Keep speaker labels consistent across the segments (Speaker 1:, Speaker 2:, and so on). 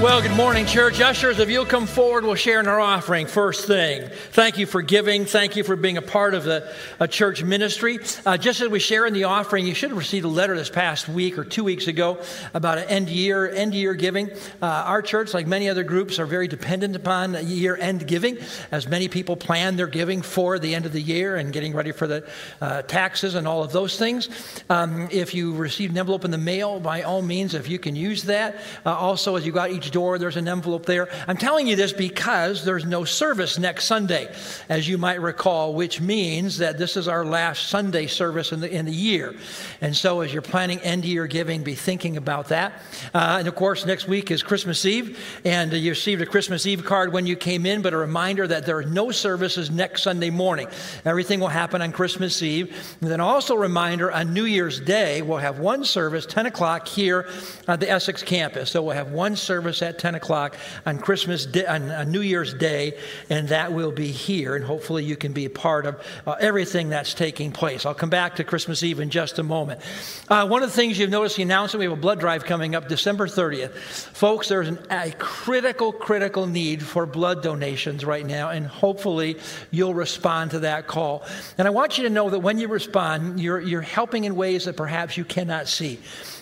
Speaker 1: Well, good morning, church. Ushers, if you'll come forward, we'll share in our offering first thing. Thank you for giving. Thank you for being a part of the church ministry. Uh, just as we share in the offering, you should have received a letter this past week or two weeks ago about an end year end year giving. Uh, our church, like many other groups, are very dependent upon year end giving, as many people plan their giving for the end of the year and getting ready for the uh, taxes and all of those things. Um, if you received an envelope in the mail, by all means, if you can use that. Uh, also, as you got each door, there's an envelope there. I'm telling you this because there's no service next Sunday, as you might recall, which means that this is our last Sunday service in the, in the year. And so, as you're planning end year giving, be thinking about that. Uh, and of course, next week is Christmas Eve, and you received a Christmas Eve card when you came in, but a reminder that there are no services next Sunday morning. Everything will happen on Christmas Eve. And then also a reminder on New Year's Day, we'll have one service, 10 o'clock here at the Essex campus. So we'll have one service at 10 o'clock on Christmas Day, on New Year's Day, and that will be here. And hopefully you can be a part of uh, everything that's taking place. I'll come back to Christmas Eve in just a moment. Uh, one of the things you've noticed the announcement we have a blood drive coming up December 30th. Folks, there's an, a critical, critical need for blood donations right now, and hopefully you'll respond to that call. And I want you to know that when you respond, you're, you're helping in ways that perhaps you cannot see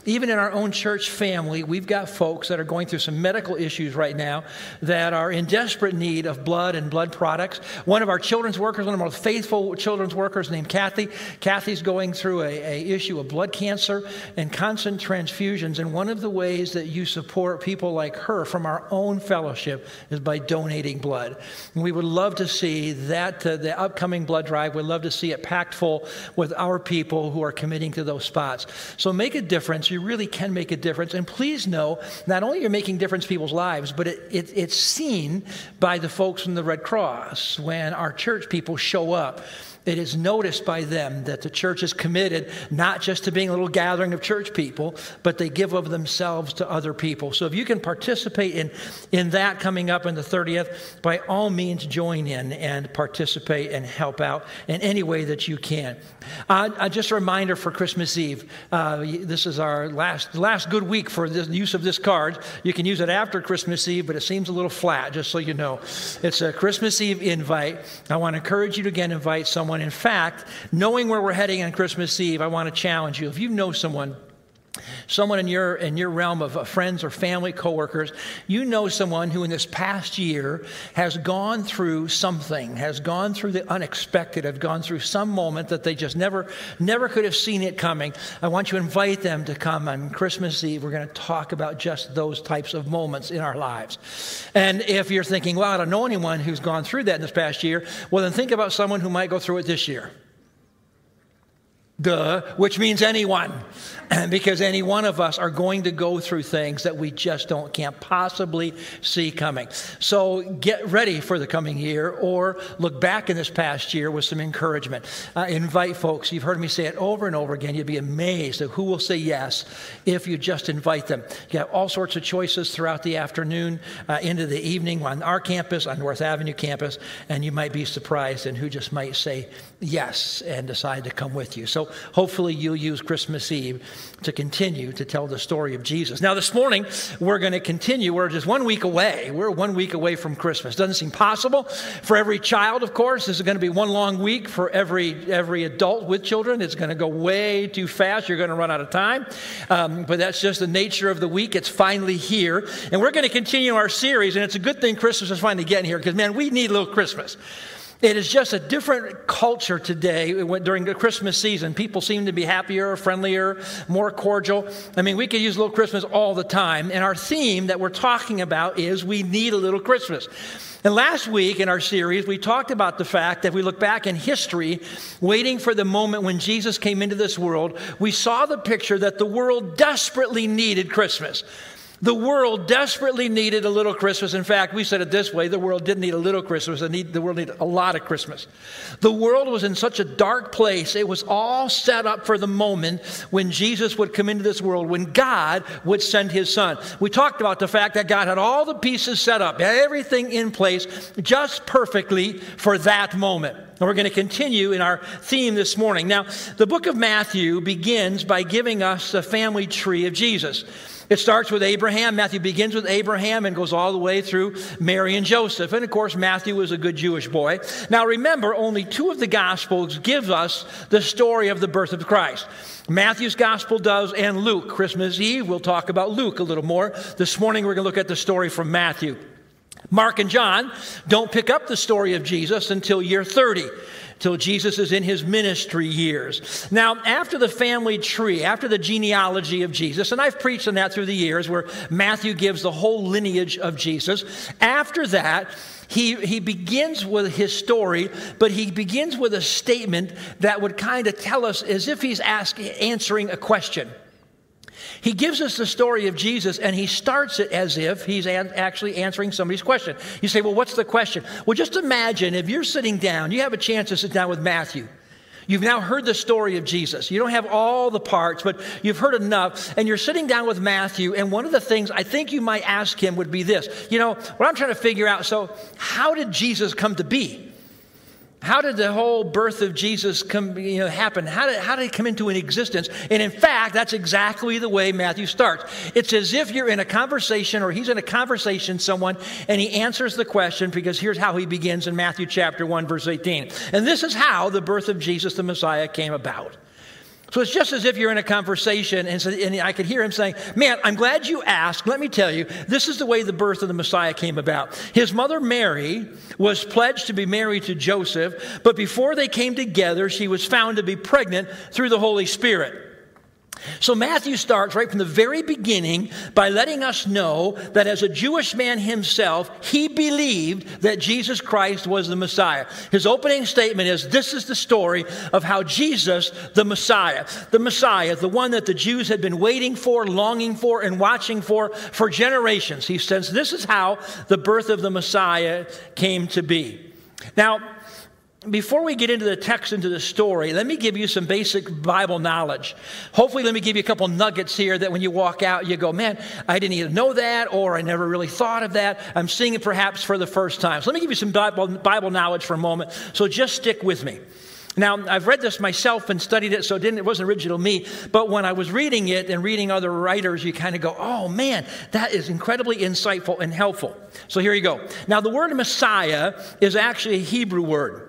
Speaker 1: even in our own church family, we've got folks that are going through some medical issues right now that are in desperate need of blood and blood products. One of our children's workers, one of our faithful children's workers named Kathy, Kathy's going through a, a issue of blood cancer and constant transfusions. And one of the ways that you support people like her from our own fellowship is by donating blood. And we would love to see that, uh, the upcoming blood drive, we'd love to see it packed full with our people who are committing to those spots. So make a difference you really can make a difference. And please know, not only you're making difference in people's lives, but it, it, it's seen by the folks from the Red Cross when our church people show up it is noticed by them that the church is committed not just to being a little gathering of church people, but they give of themselves to other people. So if you can participate in, in that coming up on the 30th, by all means join in and participate and help out in any way that you can. Uh, uh, just a reminder for Christmas Eve. Uh, this is our last, last good week for the use of this card. You can use it after Christmas Eve, but it seems a little flat, just so you know. It's a Christmas Eve invite. I want to encourage you to again invite someone someone. In fact, knowing where we're heading on Christmas Eve, I want to challenge you. If you know someone, someone in your in your realm of uh, friends or family coworkers you know someone who in this past year has gone through something has gone through the unexpected have gone through some moment that they just never never could have seen it coming. I want you to invite them to come on christmas eve. We're going to talk about just those types of moments in our lives. And if you're thinking well i don't know anyone who's gone through that in this past year well then think about someone who might go through it this year. Duh, which means anyone. because any one of us are going to go through things that we just don't can't possibly see coming. So get ready for the coming year or look back in this past year with some encouragement. Uh, invite folks. You've heard me say it over and over again. You'd be amazed at who will say yes if you just invite them. You have all sorts of choices throughout the afternoon, uh, into the evening on our campus, on North Avenue campus, and you might be surprised in who just might say yes and decide to come with you. So hopefully you'll use Christmas Eve to continue to tell the story of Jesus. Now, this morning, we're going to continue. We're just one week away. We're one week away from Christmas. Doesn't seem possible for every child, of course. This is going to be one long week for every, every adult with children. It's going to go way too fast. You're going to run out of time. Um, but that's just the nature of the week. It's finally here. And we're going to continue our series. And it's a good thing Christmas is finally getting here because, man, we need a little Christmas. It is just a different culture today during the Christmas season. People seem to be happier, friendlier, more cordial. I mean, we could use a little Christmas all the time. And our theme that we're talking about is we need a little Christmas. And last week in our series, we talked about the fact that we look back in history, waiting for the moment when Jesus came into this world, we saw the picture that the world desperately needed Christmas. The world desperately needed a little Christmas. In fact, we said it this way the world didn't need a little Christmas, the world needed a lot of Christmas. The world was in such a dark place, it was all set up for the moment when Jesus would come into this world, when God would send his son. We talked about the fact that God had all the pieces set up, everything in place just perfectly for that moment. And we're going to continue in our theme this morning. Now, the book of Matthew begins by giving us the family tree of Jesus. It starts with Abraham. Matthew begins with Abraham and goes all the way through Mary and Joseph. And of course, Matthew was a good Jewish boy. Now remember, only two of the Gospels give us the story of the birth of Christ. Matthew's Gospel does, and Luke. Christmas Eve, we'll talk about Luke a little more. This morning, we're going to look at the story from Matthew. Mark and John don't pick up the story of Jesus until year 30 till Jesus is in his ministry years. Now, after the family tree, after the genealogy of Jesus, and I've preached on that through the years where Matthew gives the whole lineage of Jesus, after that, he, he begins with his story, but he begins with a statement that would kind of tell us as if he's asking, answering a question. He gives us the story of Jesus and he starts it as if he's an- actually answering somebody's question. You say, Well, what's the question? Well, just imagine if you're sitting down, you have a chance to sit down with Matthew. You've now heard the story of Jesus. You don't have all the parts, but you've heard enough. And you're sitting down with Matthew, and one of the things I think you might ask him would be this You know, what I'm trying to figure out so, how did Jesus come to be? How did the whole birth of Jesus come, you know, happen? How did, how did it come into an existence? And in fact, that's exactly the way Matthew starts. It's as if you're in a conversation or he's in a conversation, someone, and he answers the question because here's how he begins in Matthew chapter 1, verse 18. And this is how the birth of Jesus the Messiah came about. So it's just as if you're in a conversation and, so, and, I could hear him saying, Man, I'm glad you asked. Let me tell you, this is the way the birth of the Messiah came about. His mother Mary was pledged to be married to Joseph, but before they came together, she was found to be pregnant through the Holy Spirit. So Matthew starts right from the very beginning by letting us know that as a Jewish man himself, he believed that Jesus Christ was the Messiah. His opening statement is this is the story of how Jesus, the Messiah, the Messiah, the one that the Jews had been waiting for, longing for, and watching for for generations. He says this is how the birth of the Messiah came to be. Now, before we get into the text, into the story, let me give you some basic Bible knowledge. Hopefully, let me give you a couple nuggets here that when you walk out, you go, man, I didn't even know that, or I never really thought of that. I'm seeing it perhaps for the first time. So let me give you some Bible, Bible knowledge for a moment. So just stick with me. Now, I've read this myself and studied it, so it, didn't, it wasn't original me. But when I was reading it and reading other writers, you kind of go, oh man, that is incredibly insightful and helpful. So here you go. Now, the word Messiah is actually a Hebrew word.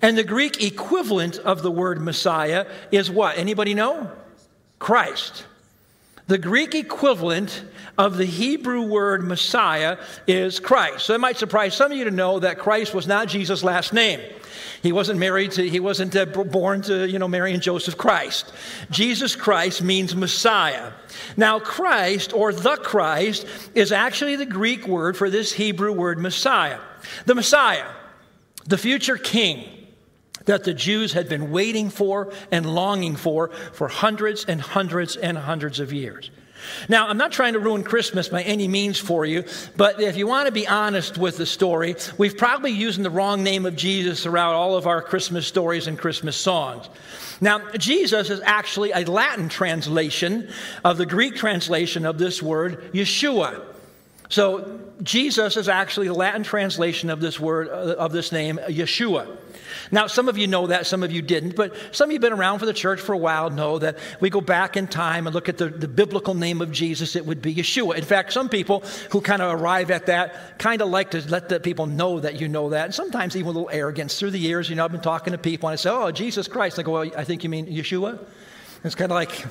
Speaker 1: And the Greek equivalent of the word Messiah is what? Anybody know? Christ. The Greek equivalent of the Hebrew word Messiah is Christ. So it might surprise some of you to know that Christ was not Jesus' last name. He wasn't married to, he wasn't uh, born to, you know, Mary and Joseph Christ. Jesus Christ means Messiah. Now, Christ or the Christ is actually the Greek word for this Hebrew word Messiah. The Messiah, the future king that the Jews had been waiting for and longing for for hundreds and hundreds and hundreds of years. Now, I'm not trying to ruin Christmas by any means for you, but if you want to be honest with the story, we've probably used the wrong name of Jesus throughout all of our Christmas stories and Christmas songs. Now, Jesus is actually a Latin translation of the Greek translation of this word, Yeshua. So, Jesus is actually the Latin translation of this word, uh, of this name, Yeshua. Now, some of you know that, some of you didn't, but some of you have been around for the church for a while know that we go back in time and look at the, the biblical name of Jesus, it would be Yeshua. In fact, some people who kind of arrive at that kind of like to let the people know that you know that, and sometimes even a little arrogance. Through the years, you know, I've been talking to people and I say, Oh, Jesus Christ. I go, Well, I think you mean Yeshua? It's kind of like,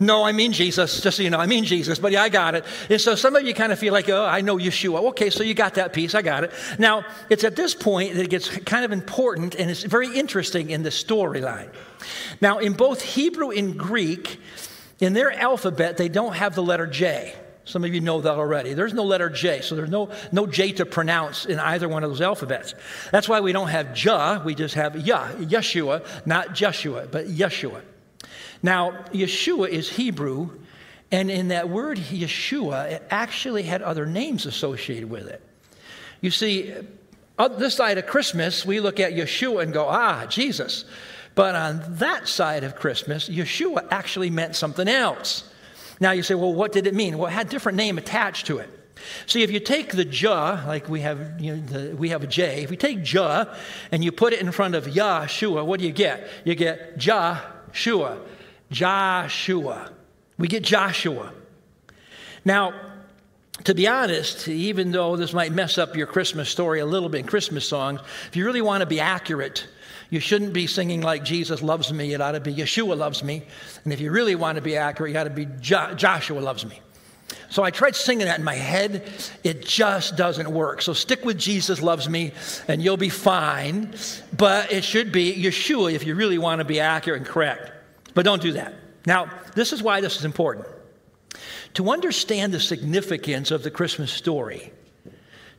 Speaker 1: no, I mean Jesus, just so you know, I mean Jesus, but yeah, I got it. And so some of you kind of feel like, oh, I know Yeshua. Okay, so you got that piece, I got it. Now, it's at this point that it gets kind of important and it's very interesting in the storyline. Now, in both Hebrew and Greek, in their alphabet, they don't have the letter J. Some of you know that already. There's no letter J, so there's no, no J to pronounce in either one of those alphabets. That's why we don't have Jah, we just have Yah, Yeshua, not Joshua, but Yeshua. Now, Yeshua is Hebrew, and in that word Yeshua, it actually had other names associated with it. You see, this side of Christmas, we look at Yeshua and go, ah, Jesus. But on that side of Christmas, Yeshua actually meant something else. Now you say, well, what did it mean? Well, it had a different name attached to it. See, if you take the Jah, like we have, you know, the, we have a J, if you take Jah and you put it in front of Yahshua, what do you get? You get Joshua. Joshua. We get Joshua. Now, to be honest, even though this might mess up your Christmas story a little bit in Christmas songs, if you really want to be accurate, you shouldn't be singing like Jesus loves me. It ought to be Yeshua loves me. And if you really want to be accurate, you ought to be jo- Joshua loves me. So I tried singing that in my head. It just doesn't work. So stick with Jesus loves me and you'll be fine. But it should be Yeshua if you really want to be accurate and correct. But don't do that. Now, this is why this is important. To understand the significance of the Christmas story,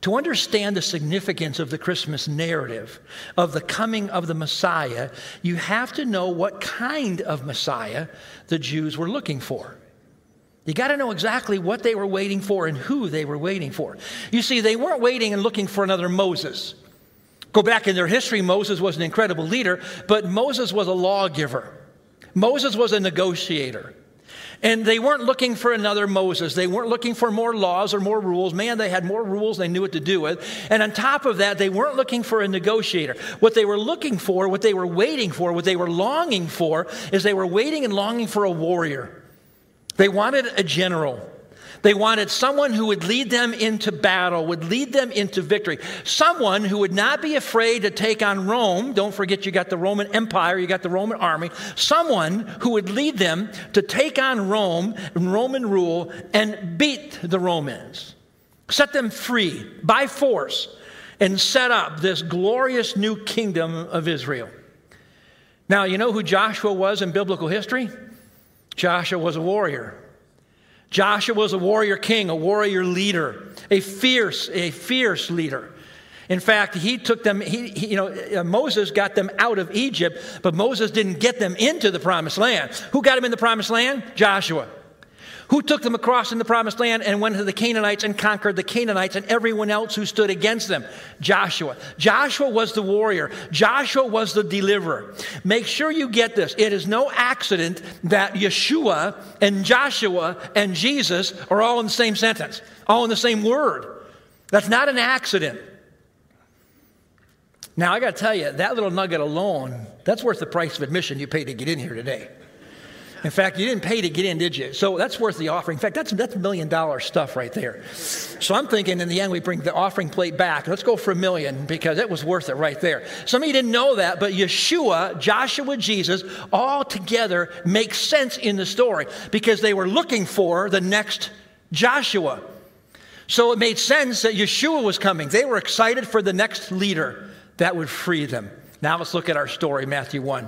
Speaker 1: to understand the significance of the Christmas narrative, of the coming of the Messiah, you have to know what kind of Messiah the Jews were looking for. You got to know exactly what they were waiting for and who they were waiting for. You see, they weren't waiting and looking for another Moses. Go back in their history, Moses was an incredible leader, but Moses was a lawgiver. Moses was a negotiator. And they weren't looking for another Moses. They weren't looking for more laws or more rules. Man, they had more rules they knew what to do with. And on top of that, they weren't looking for a negotiator. What they were looking for, what they were waiting for, what they were longing for, is they were waiting and longing for a warrior. They wanted a general. They wanted someone who would lead them into battle, would lead them into victory. Someone who would not be afraid to take on Rome. Don't forget, you got the Roman Empire, you got the Roman army. Someone who would lead them to take on Rome and Roman rule and beat the Romans, set them free by force, and set up this glorious new kingdom of Israel. Now, you know who Joshua was in biblical history? Joshua was a warrior. Joshua was a warrior king, a warrior leader, a fierce, a fierce leader. In fact, he took them, he, he, you know, uh, Moses got them out of Egypt, but Moses didn't get them into the promised land. Who got them in the promised land? Joshua. Who took them across in the promised land and went to the Canaanites and conquered the Canaanites and everyone else who stood against them? Joshua. Joshua was the warrior. Joshua was the deliverer. Make sure you get this. It is no accident that Yeshua and Joshua and Jesus are all in the same sentence, all in the same word. That's not an accident. Now, I got to tell you, that little nugget alone, that's worth the price of admission you paid to get in here today. In fact, you didn't pay to get in, did you? So that's worth the offering. In fact, that's, that's million dollar stuff right there. So I'm thinking in the end, we bring the offering plate back. Let's go for a million because it was worth it right there. Some of you didn't know that, but Yeshua, Joshua, Jesus, all together make sense in the story because they were looking for the next Joshua. So it made sense that Yeshua was coming. They were excited for the next leader that would free them. Now let's look at our story, Matthew 1.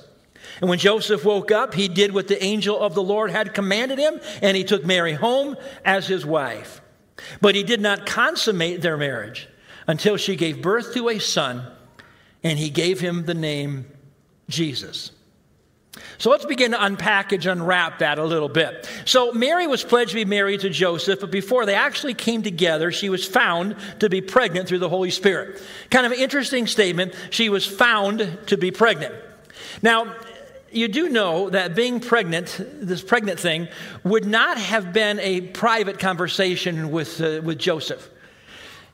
Speaker 1: And when Joseph woke up, he did what the angel of the Lord had commanded him, and he took Mary home as his wife. But he did not consummate their marriage until she gave birth to a son, and he gave him the name Jesus. So let's begin to unpackage, unwrap that a little bit. So Mary was pledged to be married to Joseph, but before they actually came together, she was found to be pregnant through the Holy Spirit. Kind of an interesting statement. She was found to be pregnant. Now, you do know that being pregnant, this pregnant thing, would not have been a private conversation with, uh, with Joseph.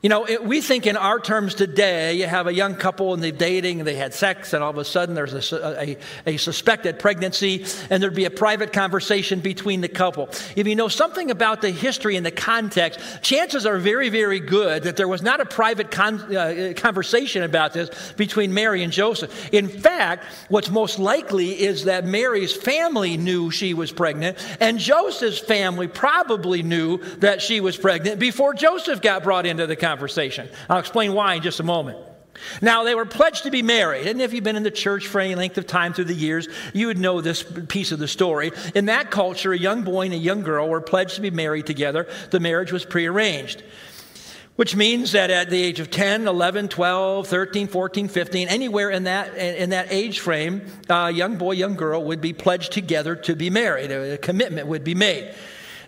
Speaker 1: You know, it, we think in our terms today, you have a young couple and they're dating and they had sex, and all of a sudden there's a, a, a, suspected pregnancy, and there'd be a private conversation between the couple. If you know something about the history and the context, chances are very, very good that there was not a private con, uh, conversation about this between Mary and Joseph. In fact, what's most likely is that Mary's family knew she was pregnant, and Joseph's family probably knew that she was pregnant before Joseph got brought into the conversation conversation. I'll explain why in just a moment. Now, they were pledged to be married. And if you've been in the church for any length of time through the years, you would know this piece of the story. In that culture, a young boy and a young girl were pledged to be married together. The marriage was prearranged, which means that at the age of 10, 11, 12, 13, 14, 15, anywhere in that, in that age frame, a young boy, young girl would be pledged together to be married. A commitment would be made.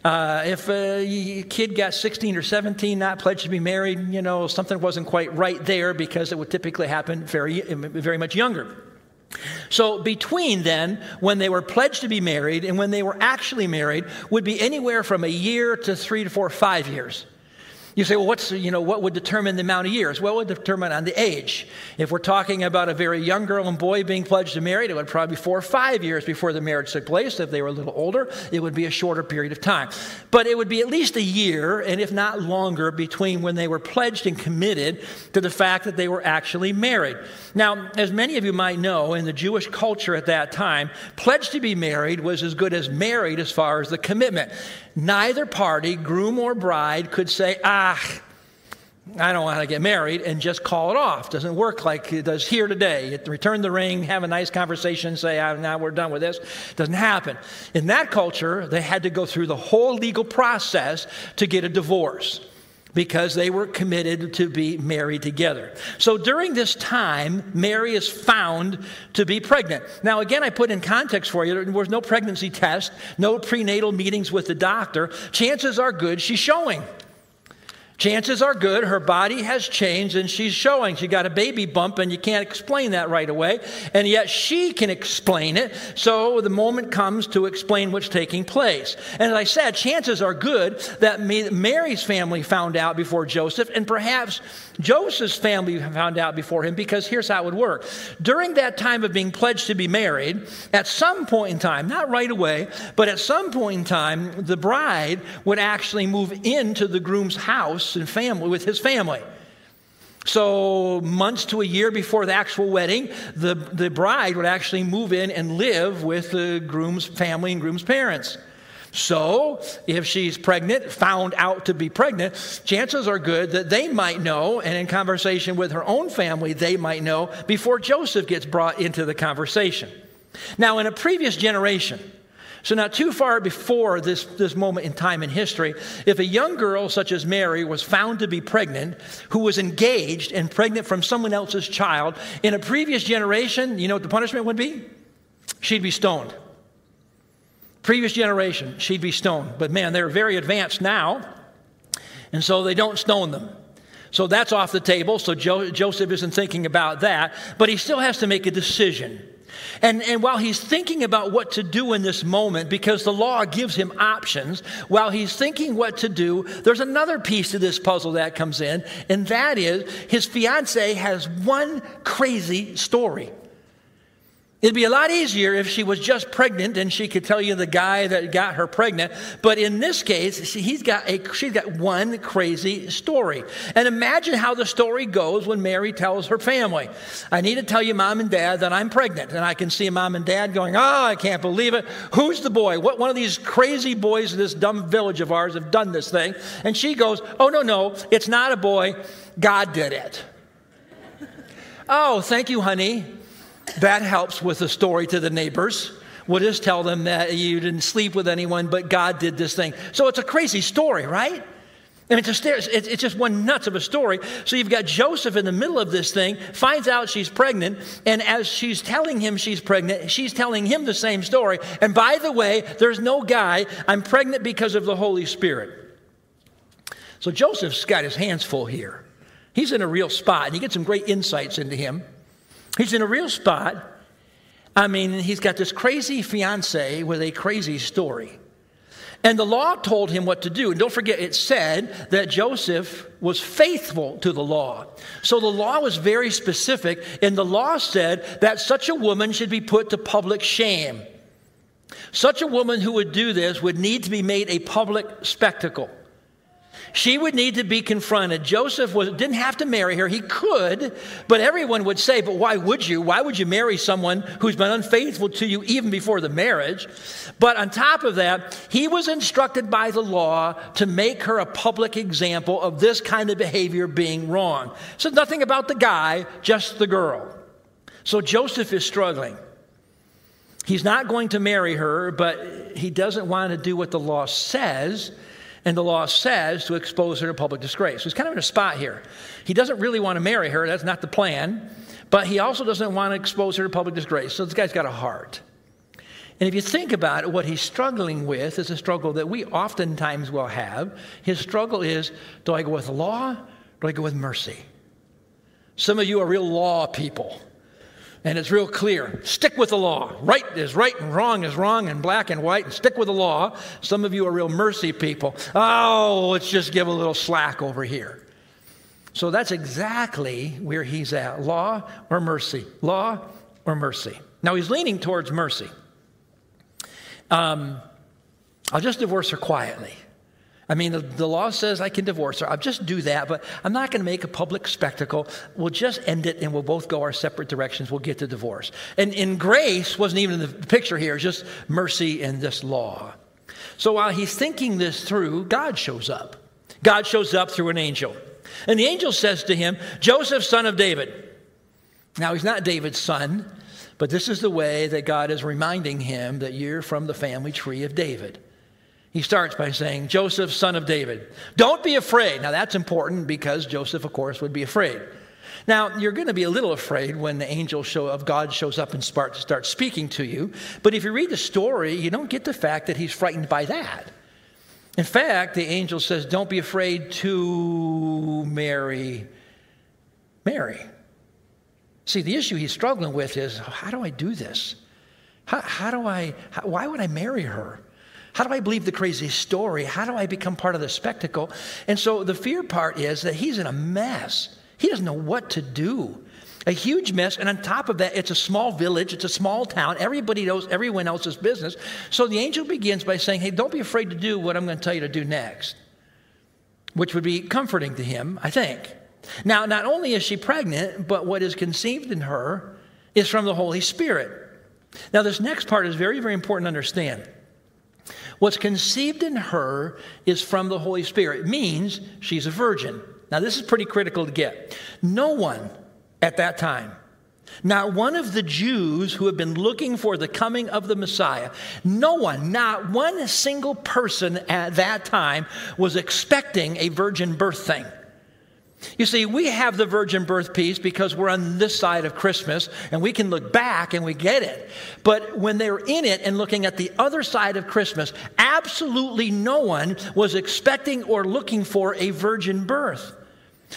Speaker 1: Uh, if a kid got 16 or 17, not pledged to be married, you know, something wasn't quite right there because it would typically happen very, very much younger. So, between then, when they were pledged to be married and when they were actually married, would be anywhere from a year to three to four, five years. You say, well, what's, you know, what would determine the amount of years? Well, it would determine on the age. If we're talking about a very young girl and boy being pledged to marry, it would probably be four or five years before the marriage took place. If they were a little older, it would be a shorter period of time. But it would be at least a year, and if not longer, between when they were pledged and committed to the fact that they were actually married. Now, as many of you might know, in the Jewish culture at that time, pledged to be married was as good as married as far as the commitment. Neither party, groom or bride, could say, ah, I don't want to get married and just call it off. Doesn't work like it does here today. You return the ring, have a nice conversation, say, ah, now we're done with this. Doesn't happen. In that culture, they had to go through the whole legal process to get a divorce because they were committed to be married together. So during this time, Mary is found to be pregnant. Now, again, I put in context for you there was no pregnancy test, no prenatal meetings with the doctor. Chances are good she's showing chances are good her body has changed and she's showing. She got a baby bump and you can't explain that right away. And yet she can explain it. So the moment comes to explain what's taking place. And as I said, chances are good that Mary's family found out before Joseph and perhaps Joseph's family found out before him because here's how it would work. During that time of being pledged to be married, at some point in time, not right away, but at some point in time, the bride would actually move into the groom's house and family with his family. So, months to a year before the actual wedding, the, the bride would actually move in and live with the groom's family and groom's parents. So, if she's pregnant, found out to be pregnant, chances are good that they might know, and in conversation with her own family, they might know before Joseph gets brought into the conversation. Now, in a previous generation, so, not too far before this, this moment in time in history, if a young girl such as Mary was found to be pregnant, who was engaged and pregnant from someone else's child, in a previous generation, you know what the punishment would be? She'd be stoned. Previous generation, she'd be stoned. But man, they're very advanced now, and so they don't stone them. So that's off the table. So jo- Joseph isn't thinking about that, but he still has to make a decision. And, and while he's thinking about what to do in this moment, because the law gives him options, while he's thinking what to do, there's another piece to this puzzle that comes in, and that is his fiance has one crazy story. It'd be a lot easier if she was just pregnant and she could tell you the guy that got her pregnant. But in this case, he's got a, she's got one crazy story. And imagine how the story goes when Mary tells her family, I need to tell you, mom and dad, that I'm pregnant. And I can see mom and dad going, Oh, I can't believe it. Who's the boy? What one of these crazy boys in this dumb village of ours have done this thing? And she goes, Oh, no, no, it's not a boy. God did it. oh, thank you, honey. That helps with the story to the neighbors. We'll just tell them that you didn't sleep with anyone, but God did this thing. So it's a crazy story, right? I mean, it's, a, it's just one nuts of a story. So you've got Joseph in the middle of this thing, finds out she's pregnant, and as she's telling him she's pregnant, she's telling him the same story. And by the way, there's no guy, I'm pregnant because of the Holy Spirit. So Joseph's got his hands full here. He's in a real spot, and you get some great insights into him. He's in a real spot. I mean, he's got this crazy fiance with a crazy story. And the law told him what to do. And don't forget, it said that Joseph was faithful to the law. So the law was very specific, and the law said that such a woman should be put to public shame. Such a woman who would do this would need to be made a public spectacle. She would need to be confronted. Joseph was, didn't have to marry her. He could, but everyone would say, But why would you? Why would you marry someone who's been unfaithful to you even before the marriage? But on top of that, he was instructed by the law to make her a public example of this kind of behavior being wrong. So nothing about the guy, just the girl. So Joseph is struggling. He's not going to marry her, but he doesn't want to do what the law says and the law says to expose her to public disgrace. So he's kind of in a spot here. He doesn't really want to marry her, that's not the plan, but he also doesn't want to expose her to public disgrace. So this guy's got a heart. And if you think about it, what he's struggling with is a struggle that we oftentimes will have. His struggle is do I go with law? Do I go with mercy? Some of you are real law people and it's real clear. Stick with the law. Right is right and wrong is wrong and black and white and stick with the law. Some of you are real mercy people. Oh, let's just give a little slack over here. So that's exactly where he's at law or mercy. Law or mercy. Now he's leaning towards mercy. Um, I'll just divorce her quietly. I mean, the, the, law says I can divorce her. I'll just do that, but I'm not going to make a public spectacle. We'll just end it and we'll both go our separate directions. We'll get the divorce. And in grace wasn't even in the picture here, it's just mercy and this law. So while he's thinking this through, God shows up. God shows up through an angel. And the angel says to him, Joseph, son of David. Now, he's not David's son, but this is the way that God is reminding him that you're from the family tree of David. He starts by saying, Joseph, son of David, don't be afraid. Now, that's important because Joseph, of course, would be afraid. Now, you're going to be a little afraid when the angel show, of God shows up and start, starts speaking to you. But if you read the story, you don't get the fact that he's frightened by that. In fact, the angel says, Don't be afraid to marry Mary. See, the issue he's struggling with is how do I do this? How, how do I, how, why would I marry her? How do I believe the crazy story? How do I become part of the spectacle? And so the fear part is that he's in a mess. He doesn't know what to do. A huge mess. And on top of that, it's a small village, it's a small town. Everybody knows everyone else's business. So the angel begins by saying, Hey, don't be afraid to do what I'm going to tell you to do next, which would be comforting to him, I think. Now, not only is she pregnant, but what is conceived in her is from the Holy Spirit. Now, this next part is very, very important to understand. What's conceived in her is from the Holy Spirit. It means she's a virgin. Now, this is pretty critical to get. No one at that time, not one of the Jews who have been looking for the coming of the Messiah, no one, not one single person at that time was expecting a virgin birth thing. You see, we have the virgin birth piece because we're on this side of Christmas and we can look back and we get it. But when they're in it and looking at the other side of Christmas, absolutely no one was expecting or looking for a virgin birth.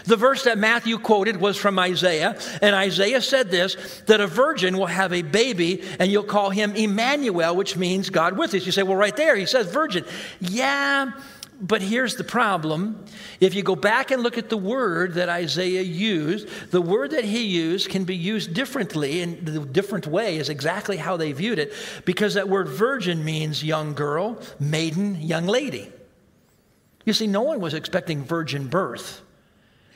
Speaker 1: The verse that Matthew quoted was from Isaiah, and Isaiah said this that a virgin will have a baby and you'll call him Emmanuel, which means God with us. You say, well, right there, he says virgin. Yeah, but here's the problem. If you go back and look at the word that Isaiah used, the word that he used can be used differently, and the different way is exactly how they viewed it, because that word virgin means young girl, maiden, young lady. You see, no one was expecting virgin birth.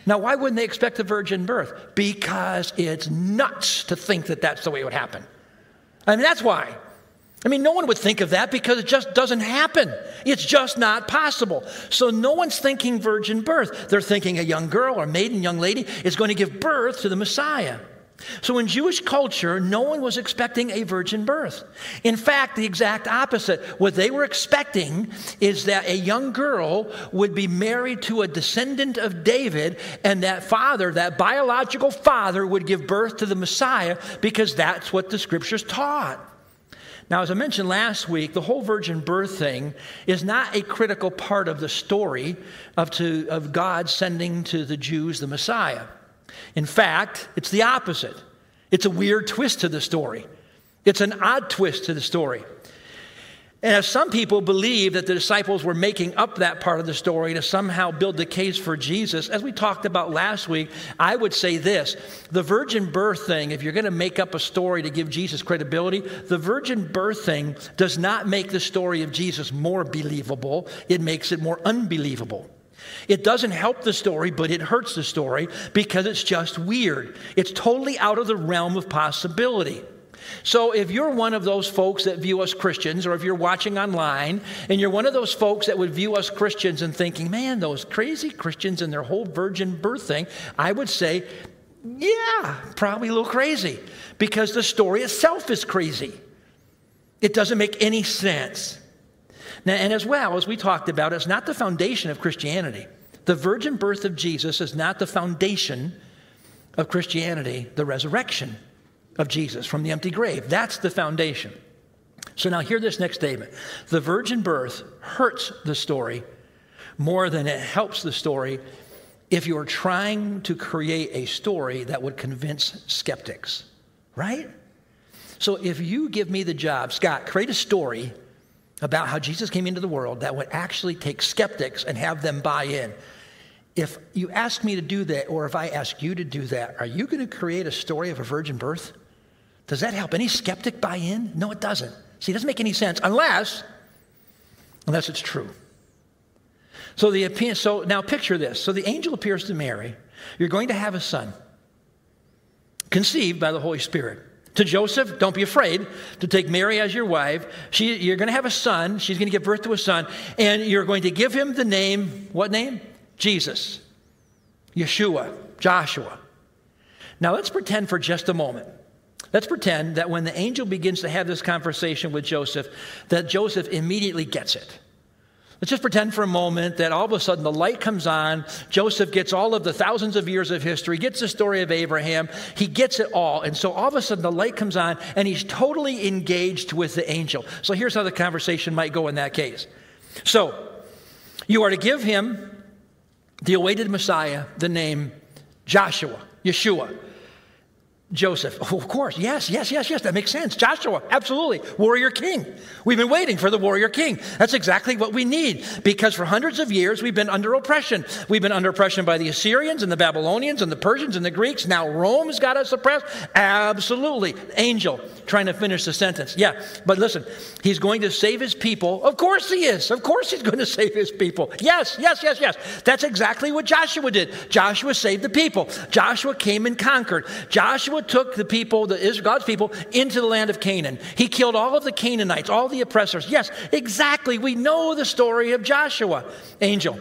Speaker 1: Now, why wouldn't they expect a virgin birth? Because it's nuts to think that that's the way it would happen. I mean, that's why. I mean, no one would think of that because it just doesn't happen. It's just not possible. So no one's thinking virgin birth. They're thinking a young girl or maiden young lady is going to give birth to the Messiah. So in Jewish culture, no one was expecting a virgin birth. In fact, the exact opposite. What they were expecting is that a young girl would be married to a descendant of David, and that father, that biological father, would give birth to the Messiah because that's what the scriptures taught. Now, as I mentioned last week, the whole virgin birth thing is not a critical part of the story of, to, of God sending to the Jews the Messiah. In fact, it's the opposite. It's a weird twist to the story, it's an odd twist to the story. And if some people believe that the disciples were making up that part of the story to somehow build the case for Jesus, as we talked about last week, I would say this the virgin birth thing, if you're going to make up a story to give Jesus credibility, the virgin birth thing does not make the story of Jesus more believable, it makes it more unbelievable. It doesn't help the story, but it hurts the story because it's just weird. It's totally out of the realm of possibility. So, if you're one of those folks that view us Christians, or if you're watching online and you're one of those folks that would view us Christians and thinking, man, those crazy Christians and their whole virgin birth thing, I would say, yeah, probably a little crazy because the story itself is crazy. It doesn't make any sense. Now, and as well, as we talked about, it's not the foundation of Christianity. The virgin birth of Jesus is not the foundation of Christianity, the resurrection of Jesus from the empty grave. That's the foundation. So now, hear this next statement The virgin birth hurts the story more than it helps the story if you're trying to create a story that would convince skeptics, right? So if you give me the job, Scott, create a story about how Jesus came into the world that would actually take skeptics and have them buy in. If you ask me to do that, or if I ask you to do that, are you going to create a story of a virgin birth? Does that help any skeptic buy in? No, it doesn't. See, it doesn't make any sense unless, unless it's true. So the so now picture this. So the angel appears to Mary. You're going to have a son, conceived by the Holy Spirit. To Joseph, don't be afraid to take Mary as your wife. She, you're going to have a son. She's going to give birth to a son, and you're going to give him the name. What name? Jesus, Yeshua, Joshua. Now let's pretend for just a moment Let's pretend that when the angel begins to have this conversation with Joseph, that Joseph immediately gets it. Let's just pretend for a moment that all of a sudden the light comes on. Joseph gets all of the thousands of years of history, gets the story of Abraham. He gets it all. And so all of a sudden the light comes on and he's totally engaged with the angel. So here's how the conversation might go in that case. So you are to give him the awaited Messiah the name Joshua, Yeshua. Joseph. Oh, of course. Yes, yes, yes, yes. That makes sense. Joshua, absolutely. Warrior king. We've been waiting for the warrior king. That's exactly what we need because for hundreds of years we've been under oppression. We've been under oppression by the Assyrians and the Babylonians and the Persians and the Greeks. Now Rome's got us oppressed. Absolutely. Angel trying to finish the sentence. Yeah, but listen, he's going to save his people. Of course he is. Of course he's going to save his people. Yes, yes, yes, yes. That's exactly what Joshua did. Joshua saved the people. Joshua came and conquered. Joshua Joshua took the people, the God's people, into the land of Canaan. He killed all of the Canaanites, all the oppressors. Yes, exactly. We know the story of Joshua, angel.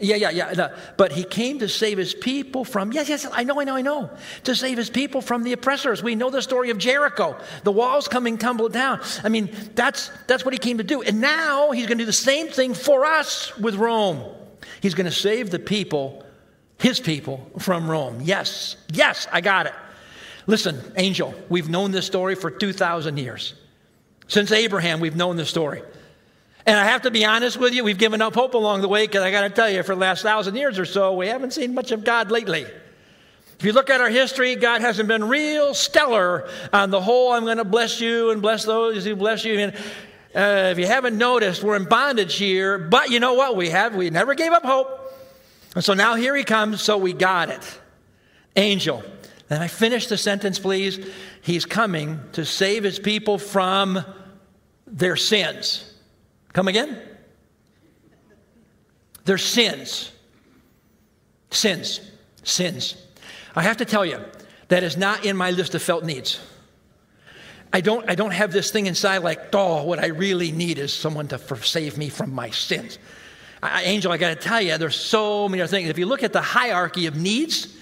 Speaker 1: Yeah, yeah, yeah. No. But he came to save his people from, yes, yes, I know, I know, I know. To save his people from the oppressors. We know the story of Jericho, the walls coming tumbling down. I mean, that's, that's what he came to do. And now he's going to do the same thing for us with Rome. He's going to save the people, his people, from Rome. Yes, yes, I got it. Listen, angel, we've known this story for 2,000 years. Since Abraham, we've known this story. And I have to be honest with you, we've given up hope along the way because I got to tell you, for the last thousand years or so, we haven't seen much of God lately. If you look at our history, God hasn't been real stellar on the whole. I'm going to bless you and bless those who bless you. And uh, if you haven't noticed, we're in bondage here. But you know what? We have. We never gave up hope. And so now here he comes. So we got it. Angel. Then I finish the sentence, please. He's coming to save his people from their sins. Come again? Their sins. Sins. Sins. I have to tell you, that is not in my list of felt needs. I don't, I don't have this thing inside like, oh, what I really need is someone to save me from my sins. I, Angel, I got to tell you, there's so many other things. If you look at the hierarchy of needs,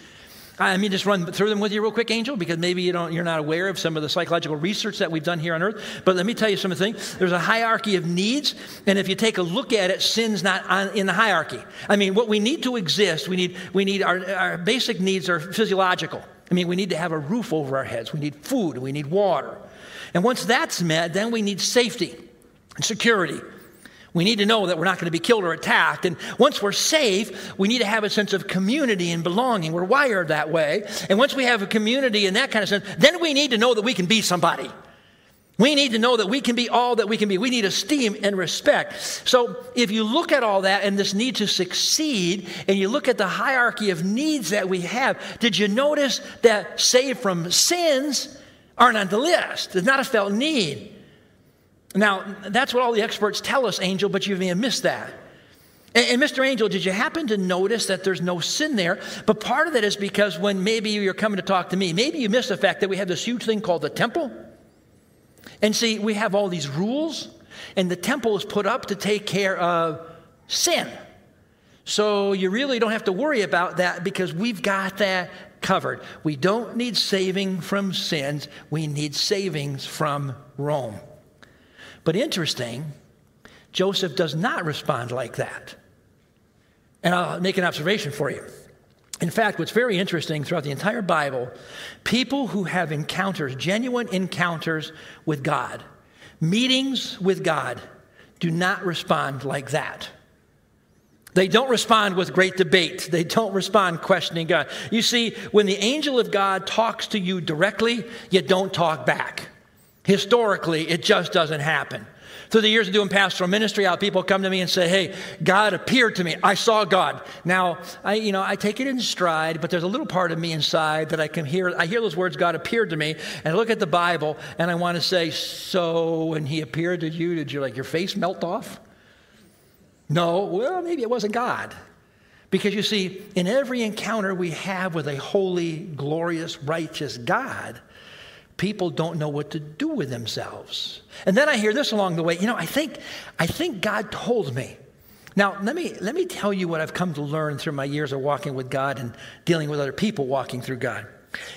Speaker 1: I mean, just run through them with you real quick, Angel, because maybe you don't, you're not aware of some of the psychological research that we've done here on earth. But let me tell you something. There's a hierarchy of needs, and if you take a look at it, sin's not on, in the hierarchy. I mean, what we need to exist, we need, we need our, our basic needs are physiological. I mean, we need to have a roof over our heads. We need food. We need water. And once that's met, then we need safety and security. We need to know that we're not going to be killed or attacked. And once we're safe, we need to have a sense of community and belonging. We're wired that way. And once we have a community in that kind of sense, then we need to know that we can be somebody. We need to know that we can be all that we can be. We need esteem and respect. So, if you look at all that and this need to succeed, and you look at the hierarchy of needs that we have, did you notice that saved from sins aren't on the list? It's not a felt need. Now, that's what all the experts tell us, Angel, but you may have missed that. And, Mr. Angel, did you happen to notice that there's no sin there? But part of that is because when maybe you're coming to talk to me, maybe you missed the fact that we have this huge thing called the temple. And see, we have all these rules, and the temple is put up to take care of sin. So you really don't have to worry about that because we've got that covered. We don't need saving from sins, we need savings from Rome. But interesting, Joseph does not respond like that. And I'll make an observation for you. In fact, what's very interesting throughout the entire Bible, people who have encounters, genuine encounters with God, meetings with God, do not respond like that. They don't respond with great debate. They don't respond questioning God. You see, when the angel of God talks to you directly, you don't talk back. Historically, it just doesn't happen. Through the years of doing pastoral ministry, how people come to me and say, "Hey, God appeared to me. I saw God." Now, I, you know, I take it in stride, but there's a little part of me inside that I can hear. I hear those words, "God appeared to me," and I look at the Bible, and I want to say, "So, when He appeared to you, did you like your face melt off?" No. Well, maybe it wasn't God. Because you see, in every encounter we have with a holy, glorious, righteous God, people don't know what to do with themselves. And then I hear this along the way, you know, I think I think God told me. Now, let me let me tell you what I've come to learn through my years of walking with God and dealing with other people walking through God.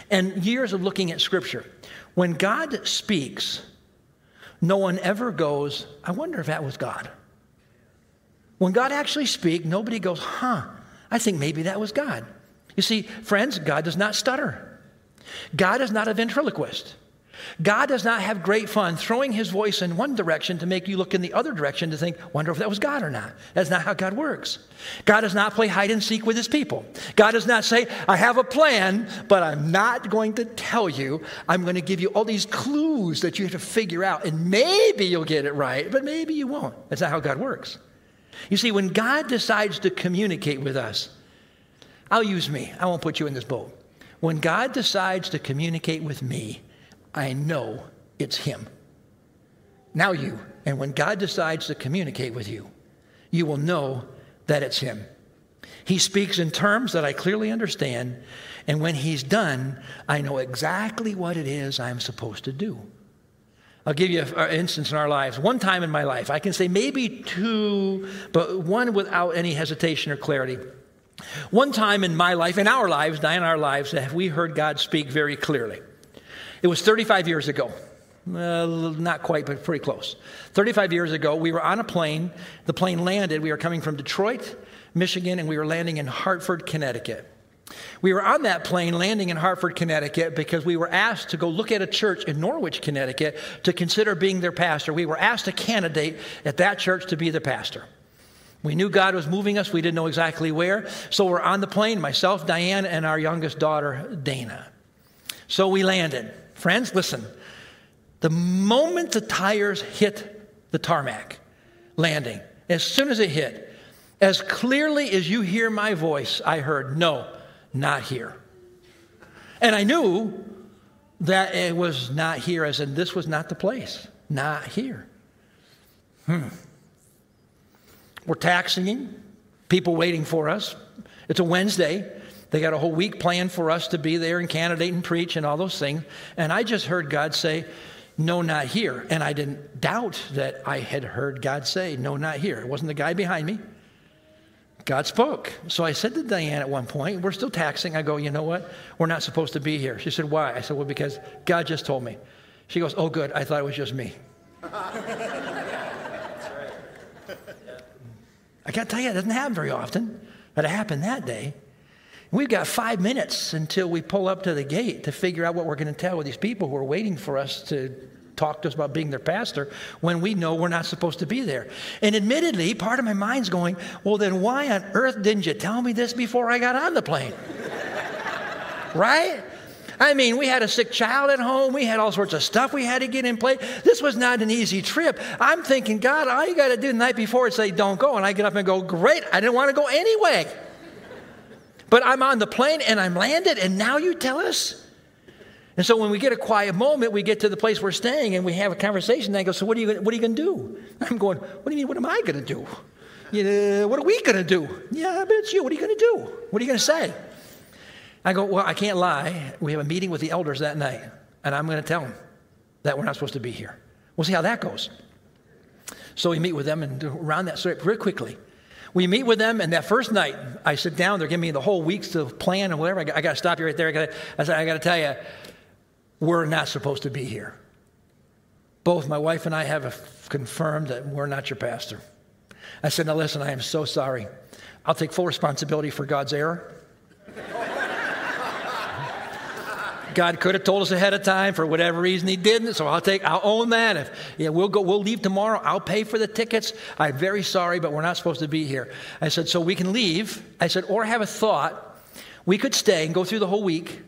Speaker 1: And years of looking at scripture. When God speaks, no one ever goes, I wonder if that was God. When God actually speaks, nobody goes, huh, I think maybe that was God. You see, friends, God does not stutter. God is not a ventriloquist. God does not have great fun throwing his voice in one direction to make you look in the other direction to think, wonder if that was God or not. That's not how God works. God does not play hide and seek with his people. God does not say, I have a plan, but I'm not going to tell you. I'm going to give you all these clues that you have to figure out, and maybe you'll get it right, but maybe you won't. That's not how God works. You see, when God decides to communicate with us, I'll use me. I won't put you in this boat. When God decides to communicate with me, I know it's Him. Now you. And when God decides to communicate with you, you will know that it's Him. He speaks in terms that I clearly understand. And when He's done, I know exactly what it is I'm supposed to do. I'll give you an instance in our lives. One time in my life, I can say maybe two, but one without any hesitation or clarity. One time in my life, in our lives, in our lives, have we heard God speak very clearly. It was 35 years ago. Uh, not quite, but pretty close. 35 years ago, we were on a plane. The plane landed. We were coming from Detroit, Michigan, and we were landing in Hartford, Connecticut. We were on that plane landing in Hartford, Connecticut, because we were asked to go look at a church in Norwich, Connecticut, to consider being their pastor. We were asked to candidate at that church to be the pastor. We knew God was moving us. We didn't know exactly where. So we're on the plane, myself, Diane, and our youngest daughter, Dana. So we landed. Friends, listen. The moment the tires hit the tarmac, landing, as soon as it hit, as clearly as you hear my voice, I heard, No, not here. And I knew that it was not here, as in this was not the place. Not here. Hmm. We're taxiing, people waiting for us. It's a Wednesday. They got a whole week planned for us to be there and candidate and preach and all those things. And I just heard God say, No, not here. And I didn't doubt that I had heard God say, No, not here. It wasn't the guy behind me. God spoke. So I said to Diane at one point, We're still taxing. I go, You know what? We're not supposed to be here. She said, Why? I said, Well, because God just told me. She goes, Oh, good. I thought it was just me. I got to tell you, it doesn't happen very often, but it happened that day. We've got five minutes until we pull up to the gate to figure out what we're going to tell with these people who are waiting for us to talk to us about being their pastor when we know we're not supposed to be there. And admittedly, part of my mind's going, well, then why on earth didn't you tell me this before I got on the plane? right? I mean, we had a sick child at home. We had all sorts of stuff we had to get in place. This was not an easy trip. I'm thinking, God, all you got to do the night before is say, don't go. And I get up and go, great. I didn't want to go anyway. But I'm on the plane and I'm landed, and now you tell us? And so when we get a quiet moment, we get to the place we're staying and we have a conversation. And I go, So what are you, you going to do? I'm going, What do you mean, what am I going to do? Know, what are we going to do? Yeah, but it's you. What are you going to do? What are you going to say? I go, Well, I can't lie. We have a meeting with the elders that night, and I'm going to tell them that we're not supposed to be here. We'll see how that goes. So we meet with them and around that story real quickly. We meet with them, and that first night, I sit down. They're giving me the whole week's to plan and whatever. I got, I got to stop you right there. I got, I said, I got to tell you, we're not supposed to be here. Both my wife and I have confirmed that we're not your pastor. I said, Now listen, I am so sorry. I'll take full responsibility for God's error. God could have told us ahead of time for whatever reason he didn't, so I'll take I'll own that. If yeah, we'll go we'll leave tomorrow. I'll pay for the tickets. I'm very sorry, but we're not supposed to be here. I said, so we can leave. I said, or have a thought. We could stay and go through the whole week.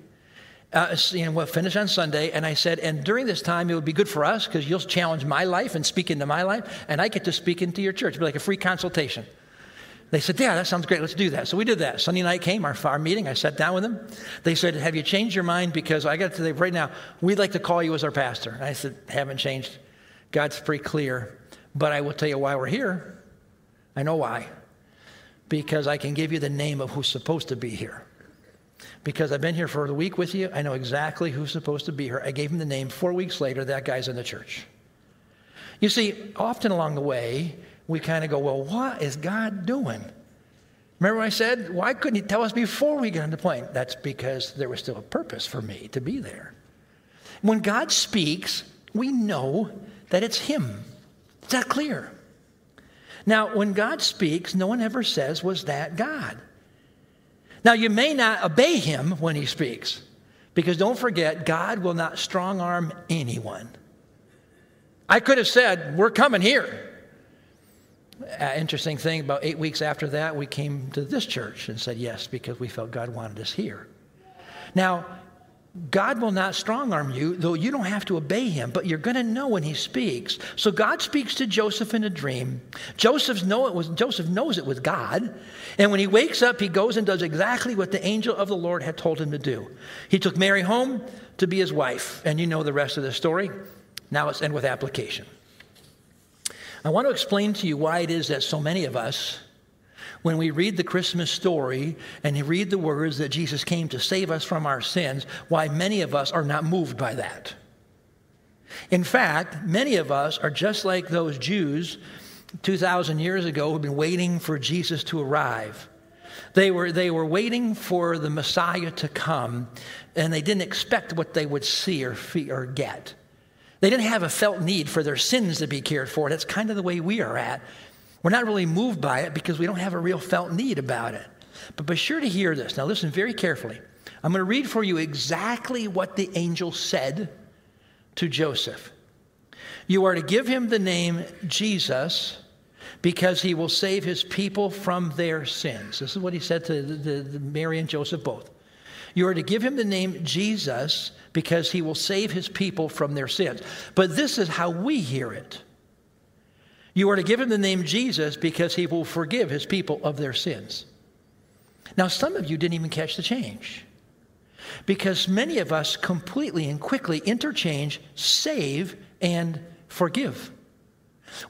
Speaker 1: Uh, you know, we'll finish on Sunday. And I said, and during this time, it would be good for us because you'll challenge my life and speak into my life, and I get to speak into your church. It'd be like a free consultation. They said, Yeah, that sounds great. Let's do that. So we did that. Sunday night came, our, our meeting. I sat down with them. They said, Have you changed your mind? Because I got to say, right now, we'd like to call you as our pastor. And I said, Haven't changed. God's pretty clear. But I will tell you why we're here. I know why. Because I can give you the name of who's supposed to be here. Because I've been here for a week with you, I know exactly who's supposed to be here. I gave him the name. Four weeks later, that guy's in the church. You see, often along the way, we kind of go, well, what is God doing? Remember I said, why couldn't he tell us before we got on the plane? That's because there was still a purpose for me to be there. When God speaks, we know that it's him. Is that clear? Now, when God speaks, no one ever says, was that God? Now, you may not obey him when he speaks, because don't forget, God will not strong arm anyone. I could have said, We're coming here. Uh, interesting thing about eight weeks after that, we came to this church and said yes because we felt God wanted us here. Now, God will not strong arm you, though you don't have to obey him, but you're going to know when he speaks. So God speaks to Joseph in a dream. Joseph, know it was, Joseph knows it was God. And when he wakes up, he goes and does exactly what the angel of the Lord had told him to do. He took Mary home to be his wife. And you know the rest of the story. Now let's end with application. I want to explain to you why it is that so many of us, when we read the Christmas story and read the words that Jesus came to save us from our sins, why many of us are not moved by that. In fact, many of us are just like those Jews 2,000 years ago who've been waiting for Jesus to arrive. They were, they were waiting for the Messiah to come, and they didn't expect what they would see or, feel or get. They didn't have a felt need for their sins to be cared for. That's kind of the way we are at. We're not really moved by it because we don't have a real felt need about it. But be sure to hear this. Now, listen very carefully. I'm going to read for you exactly what the angel said to Joseph. You are to give him the name Jesus because he will save his people from their sins. This is what he said to the, the, the Mary and Joseph both. You are to give him the name Jesus because he will save his people from their sins. But this is how we hear it. You are to give him the name Jesus because he will forgive his people of their sins. Now, some of you didn't even catch the change because many of us completely and quickly interchange save and forgive.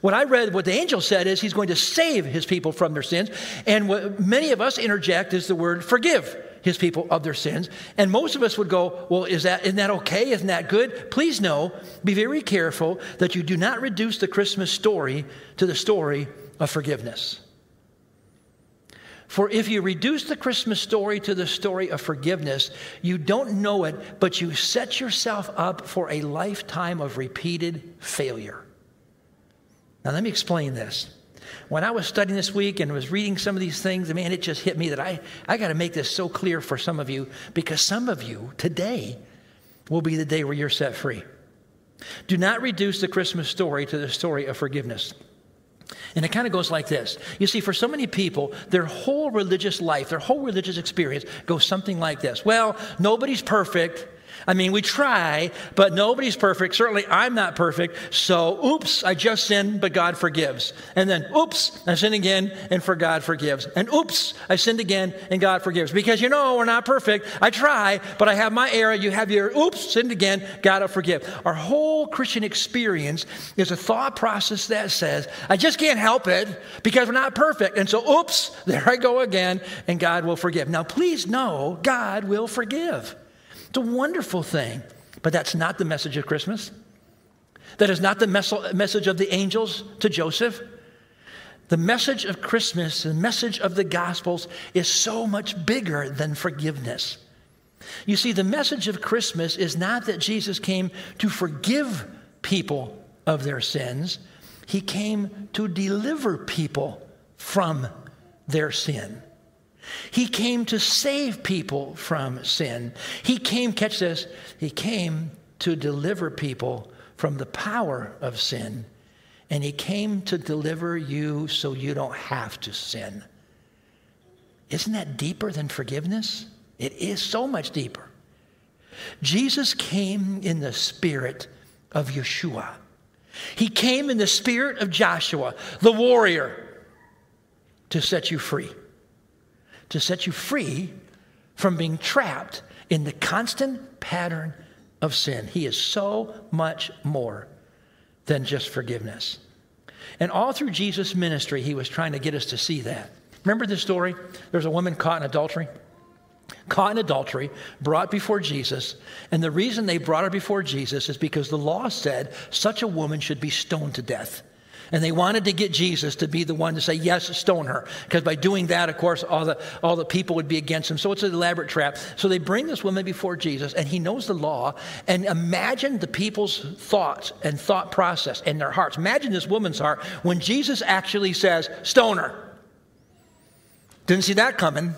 Speaker 1: What I read, what the angel said is he's going to save his people from their sins. And what many of us interject is the word forgive his people of their sins. And most of us would go, Well, is that, isn't that okay? Isn't that good? Please know, be very careful that you do not reduce the Christmas story to the story of forgiveness. For if you reduce the Christmas story to the story of forgiveness, you don't know it, but you set yourself up for a lifetime of repeated failure. Now, let me explain this. When I was studying this week and was reading some of these things, man, it just hit me that I, I got to make this so clear for some of you because some of you today will be the day where you're set free. Do not reduce the Christmas story to the story of forgiveness. And it kind of goes like this. You see, for so many people, their whole religious life, their whole religious experience goes something like this. Well, nobody's perfect, I mean, we try, but nobody's perfect. Certainly, I'm not perfect. So, oops, I just sinned, but God forgives. And then, oops, I sin again, and for God forgives. And oops, I sinned again, and God forgives. Because you know we're not perfect. I try, but I have my error. You have your oops, sinned again, God will forgive. Our whole Christian experience is a thought process that says, I just can't help it because we're not perfect. And so, oops, there I go again, and God will forgive. Now, please know God will forgive. It's a wonderful thing. But that's not the message of Christmas. That is not the mes- message of the angels to Joseph. The message of Christmas, the message of the Gospels, is so much bigger than forgiveness. You see, the message of Christmas is not that Jesus came to forgive people of their sins, He came to deliver people from their sin. He came to save people from sin. He came, catch this, he came to deliver people from the power of sin. And he came to deliver you so you don't have to sin. Isn't that deeper than forgiveness? It is so much deeper. Jesus came in the spirit of Yeshua. He came in the spirit of Joshua, the warrior, to set you free to set you free from being trapped in the constant pattern of sin. He is so much more than just forgiveness. And all through Jesus' ministry, he was trying to get us to see that. Remember the story? There's a woman caught in adultery. Caught in adultery, brought before Jesus. And the reason they brought her before Jesus is because the law said such a woman should be stoned to death. And they wanted to get Jesus to be the one to say, yes, stone her. Because by doing that, of course, all the, all the people would be against him. So it's an elaborate trap. So they bring this woman before Jesus, and he knows the law. And imagine the people's thoughts and thought process and their hearts. Imagine this woman's heart when Jesus actually says, stone her. Didn't see that coming.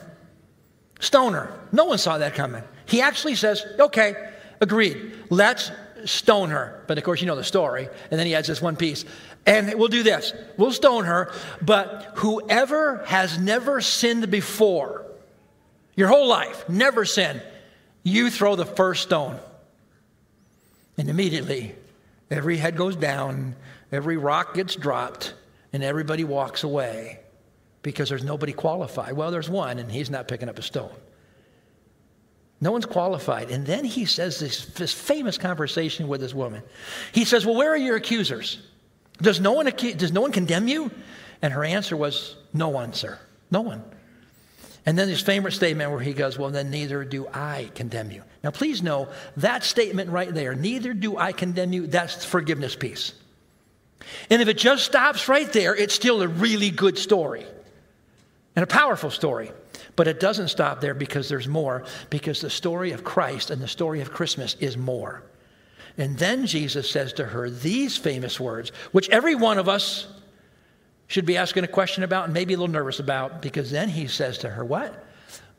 Speaker 1: Stone her. No one saw that coming. He actually says, okay, agreed. Let's stone her. But of course, you know the story. And then he adds this one piece. And we'll do this we'll stone her, but whoever has never sinned before, your whole life, never sinned, you throw the first stone. And immediately, every head goes down, every rock gets dropped, and everybody walks away because there's nobody qualified. Well, there's one, and he's not picking up a stone. No one's qualified. And then he says this, this famous conversation with this woman. He says, Well, where are your accusers? Does no, one, does no one condemn you? And her answer was, No one, sir. No one. And then this famous statement where he goes, Well, then neither do I condemn you. Now, please know that statement right there, neither do I condemn you, that's the forgiveness piece. And if it just stops right there, it's still a really good story and a powerful story. But it doesn't stop there because there's more, because the story of Christ and the story of Christmas is more. And then Jesus says to her these famous words, which every one of us should be asking a question about and maybe a little nervous about, because then he says to her, What?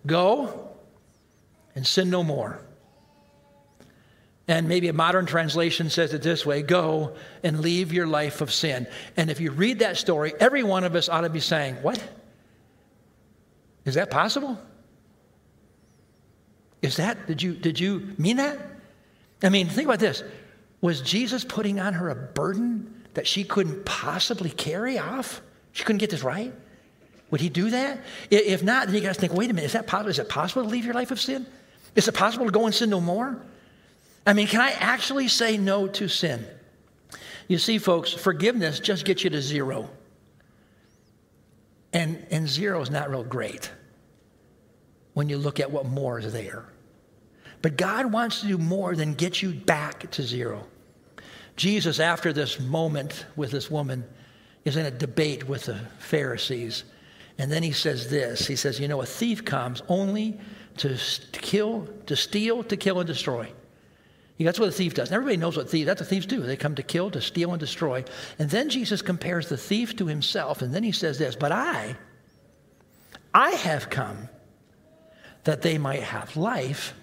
Speaker 1: Go and sin no more. And maybe a modern translation says it this way go and leave your life of sin. And if you read that story, every one of us ought to be saying, What? Is that possible? Is that, did you, did you mean that? I mean, think about this. Was Jesus putting on her a burden that she couldn't possibly carry off? She couldn't get this right? Would he do that? If not, then you guys think, wait a minute, is that possible? Is it possible to leave your life of sin? Is it possible to go and sin no more? I mean, can I actually say no to sin? You see, folks, forgiveness just gets you to zero. And, and zero is not real great when you look at what more is there. But God wants to do more than get you back to zero. Jesus, after this moment with this woman, is in a debate with the Pharisees. And then he says this He says, You know, a thief comes only to kill, to steal, to kill, and destroy. That's what a thief does. And everybody knows what thieves, that's what thieves do. They come to kill, to steal, and destroy. And then Jesus compares the thief to himself. And then he says this, But I, I have come that they might have life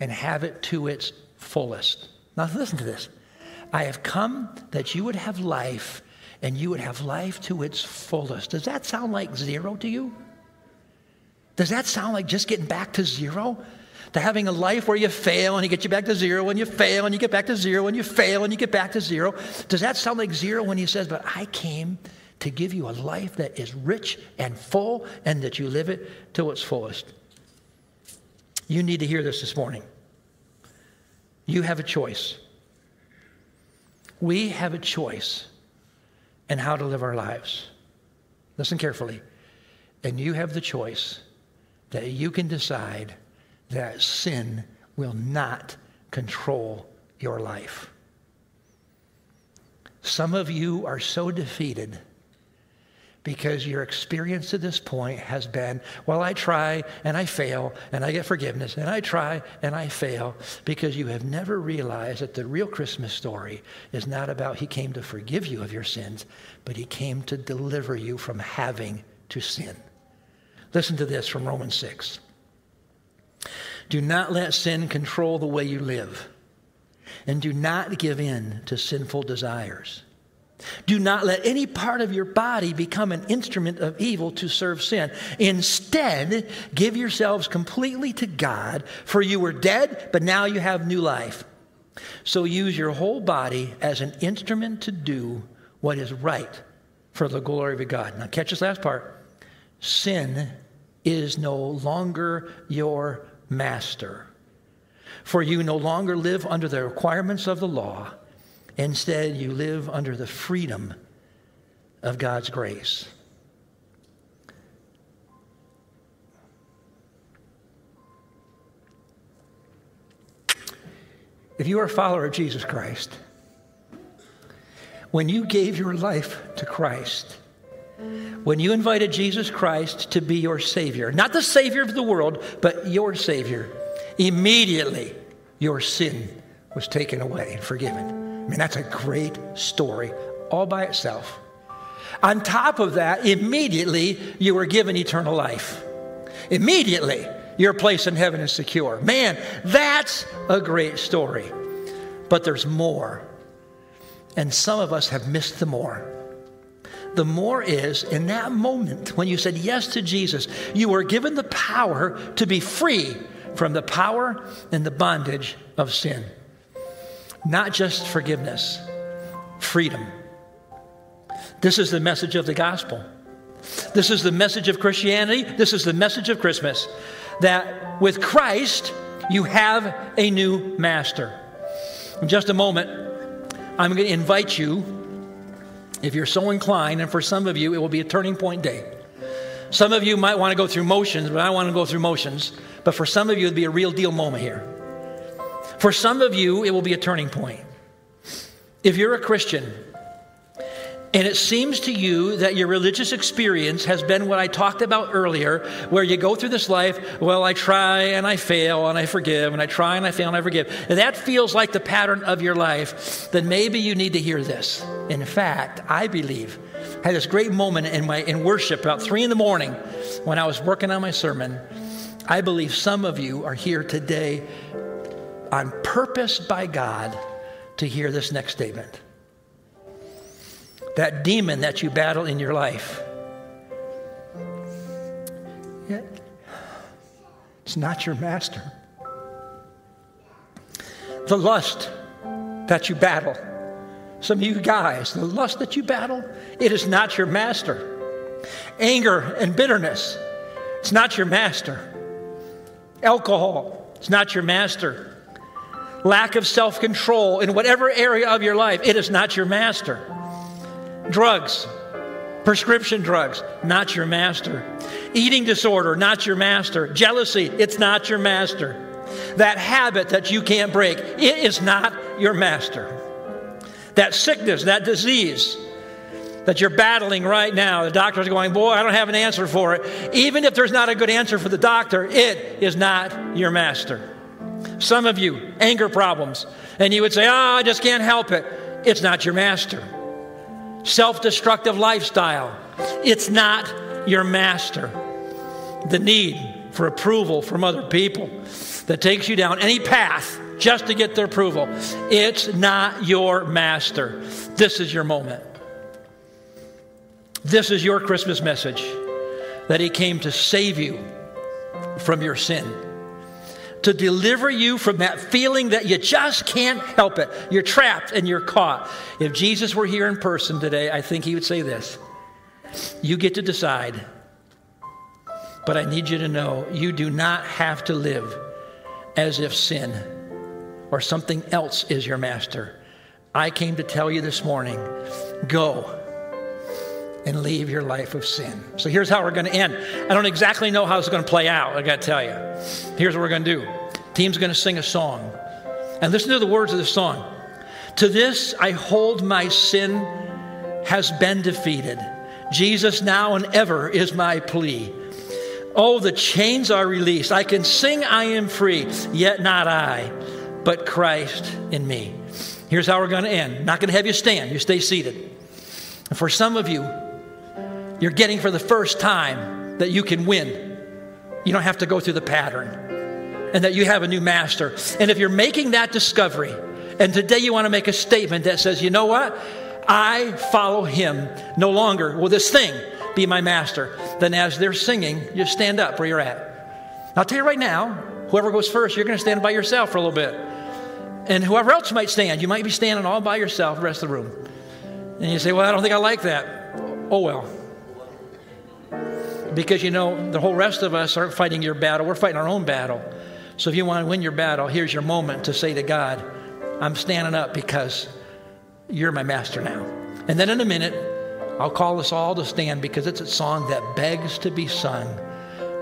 Speaker 1: and have it to its fullest. Now, listen to this. I have come that you would have life and you would have life to its fullest. Does that sound like zero to you? Does that sound like just getting back to zero? to having a life where you fail and you get you back to zero and you fail and you get back to zero and you fail and you get back to zero? Does that sound like zero when he says, But I came to give you a life that is rich and full and that you live it to its fullest? You need to hear this this morning. You have a choice. We have a choice in how to live our lives. Listen carefully. And you have the choice that you can decide that sin will not control your life. Some of you are so defeated because your experience to this point has been, well, I try and I fail and I get forgiveness and I try and I fail because you have never realized that the real Christmas story is not about He came to forgive you of your sins, but He came to deliver you from having to sin. Listen to this from Romans 6. Do not let sin control the way you live, and do not give in to sinful desires. Do not let any part of your body become an instrument of evil to serve sin. Instead, give yourselves completely to God, for you were dead, but now you have new life. So use your whole body as an instrument to do what is right for the glory of God. Now, catch this last part. Sin is no longer your master, for you no longer live under the requirements of the law Instead, you live under the freedom of God's grace. If you are a follower of Jesus Christ, when you gave your life to Christ, when you invited Jesus Christ to be your Savior, not the Savior of the world, but your Savior, immediately your sin was taken away and forgiven. I mean, that's a great story all by itself. On top of that, immediately you were given eternal life. Immediately, your place in heaven is secure. Man, that's a great story. But there's more. And some of us have missed the more. The more is in that moment when you said yes to Jesus, you were given the power to be free from the power and the bondage of sin. Not just forgiveness, freedom. This is the message of the gospel. This is the message of Christianity. This is the message of Christmas that with Christ, you have a new master. In just a moment, I'm going to invite you, if you're so inclined, and for some of you, it will be a turning point day. Some of you might want to go through motions, but I want to go through motions. But for some of you, it'll be a real deal moment here. For some of you, it will be a turning point. If you're a Christian, and it seems to you that your religious experience has been what I talked about earlier, where you go through this life, well, I try and I fail and I forgive, and I try and I fail and I forgive. And that feels like the pattern of your life, then maybe you need to hear this. In fact, I believe, I had this great moment in, my, in worship about three in the morning when I was working on my sermon. I believe some of you are here today purpose by God to hear this next statement. That demon that you battle in your life, it's not your master. The lust that you battle, some of you guys, the lust that you battle, it is not your master. Anger and bitterness, it's not your master. Alcohol, it's not your master lack of self control in whatever area of your life, it is not your master. Drugs, prescription drugs, not your master. Eating disorder, not your master. Jealousy, it's not your master. That habit that you can't break, it is not your master. That sickness, that disease that you're battling right now, the doctor's going, Boy, I don't have an answer for it. Even if there's not a good answer for the doctor, it is not your master. Some of you, anger problems, and you would say, Oh, I just can't help it. It's not your master. Self destructive lifestyle, it's not your master. The need for approval from other people that takes you down any path just to get their approval, it's not your master. This is your moment. This is your Christmas message that He came to save you from your sin to deliver you from that feeling that you just can't help it. You're trapped and you're caught. If Jesus were here in person today, I think he would say this You get to decide, but I need you to know you do not have to live as if sin or something else is your master. I came to tell you this morning go and leave your life of sin. So here's how we're going to end. I don't exactly know how it's going to play out, I got to tell you. Here's what we're going to do team's going to sing a song. And listen to the words of the song. To this I hold my sin has been defeated. Jesus now and ever is my plea. Oh, the chains are released. I can sing, I am free, yet not I, but Christ in me. Here's how we're going to end. Not going to have you stand, you stay seated. And for some of you, you're getting for the first time that you can win. You don't have to go through the pattern, and that you have a new master. And if you're making that discovery, and today you want to make a statement that says, you know what? I follow him. No longer will this thing be my master. Then, as they're singing, you stand up where you're at. I'll tell you right now, whoever goes first, you're going to stand by yourself for a little bit. And whoever else might stand, you might be standing all by yourself the rest of the room. And you say, Well, I don't think I like that. Oh, well. Because you know, the whole rest of us aren't fighting your battle, we're fighting our own battle. So if you want to win your battle, here's your moment to say to God, I'm standing up because you're my master now. And then in a minute, I'll call us all to stand because it's a song that begs to be sung.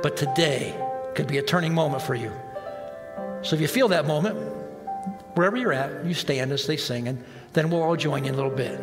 Speaker 1: But today could be a turning moment for you. So if you feel that moment, wherever you're at, you stand as they sing, and then we'll all join you in a little bit.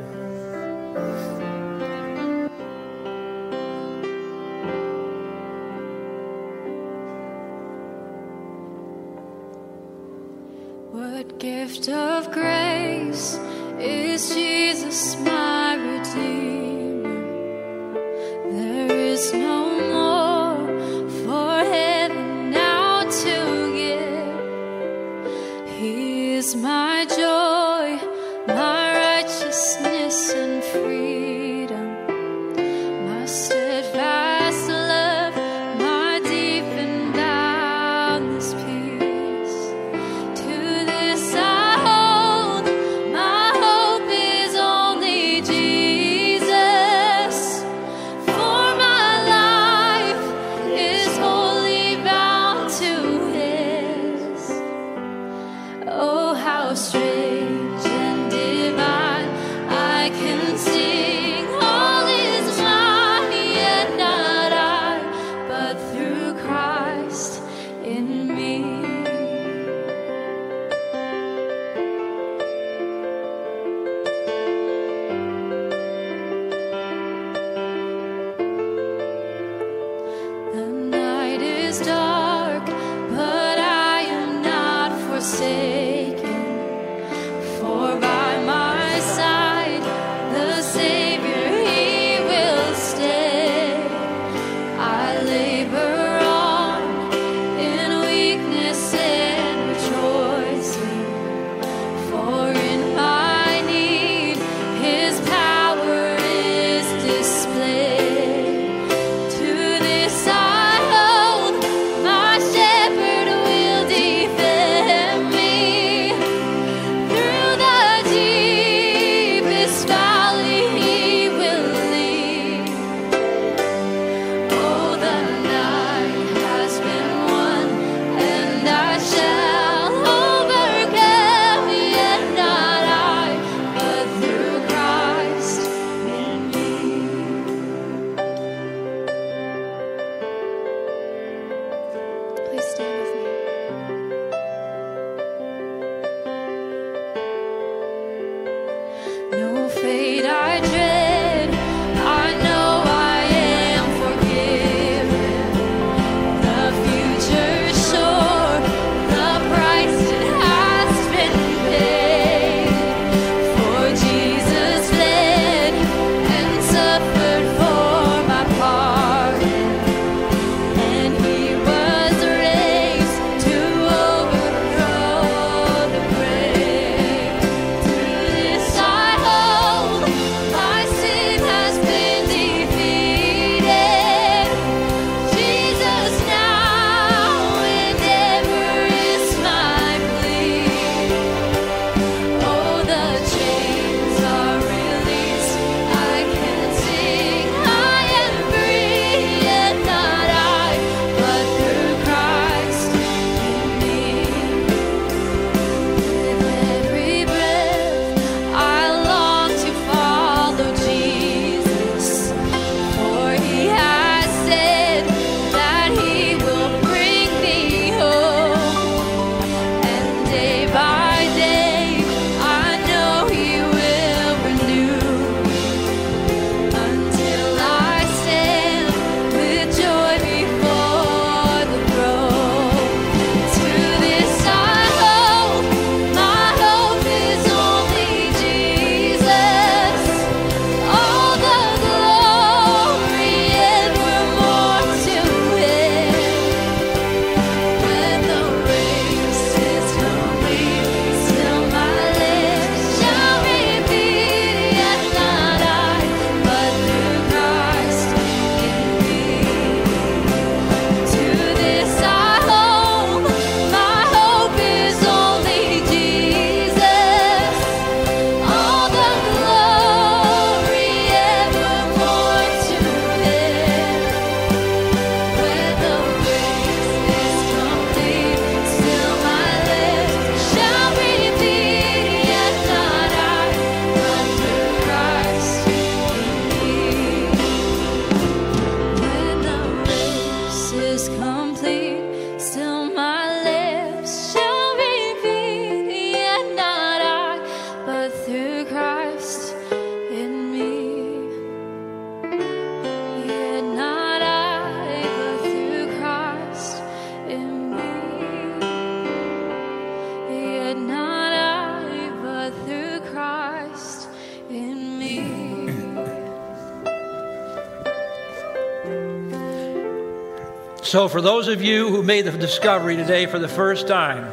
Speaker 1: So, for those of you who made the discovery today for the first time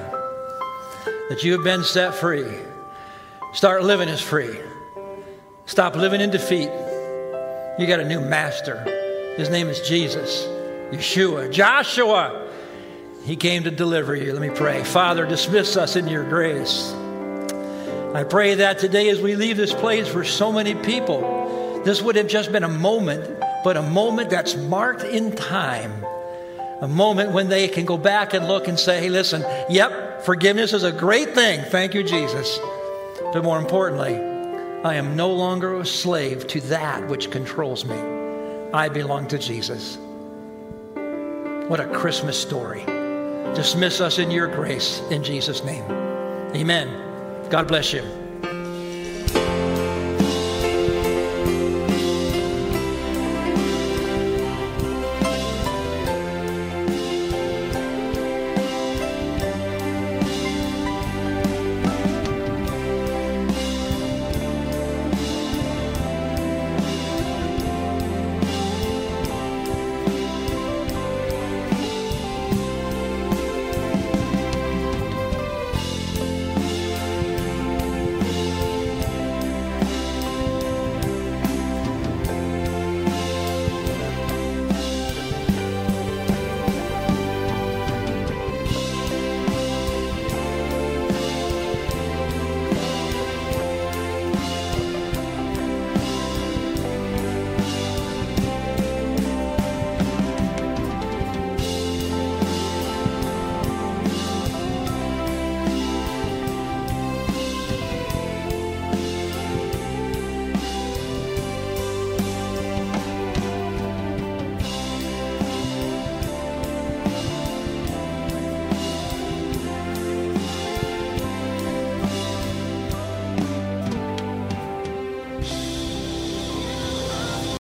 Speaker 1: that you have been set free, start living as free. Stop living in defeat. You got a new master. His name is Jesus, Yeshua, Joshua. He came to deliver you. Let me pray. Father, dismiss us in your grace. I pray that today, as we leave this place for so many people, this would have just been a moment, but a moment that's marked in time. A moment when they can go back and look and say, hey, listen, yep, forgiveness is a great thing. Thank you, Jesus. But more importantly, I am no longer a slave to that which controls me. I belong to Jesus. What a Christmas story. Dismiss us in your grace in Jesus' name. Amen. God bless you.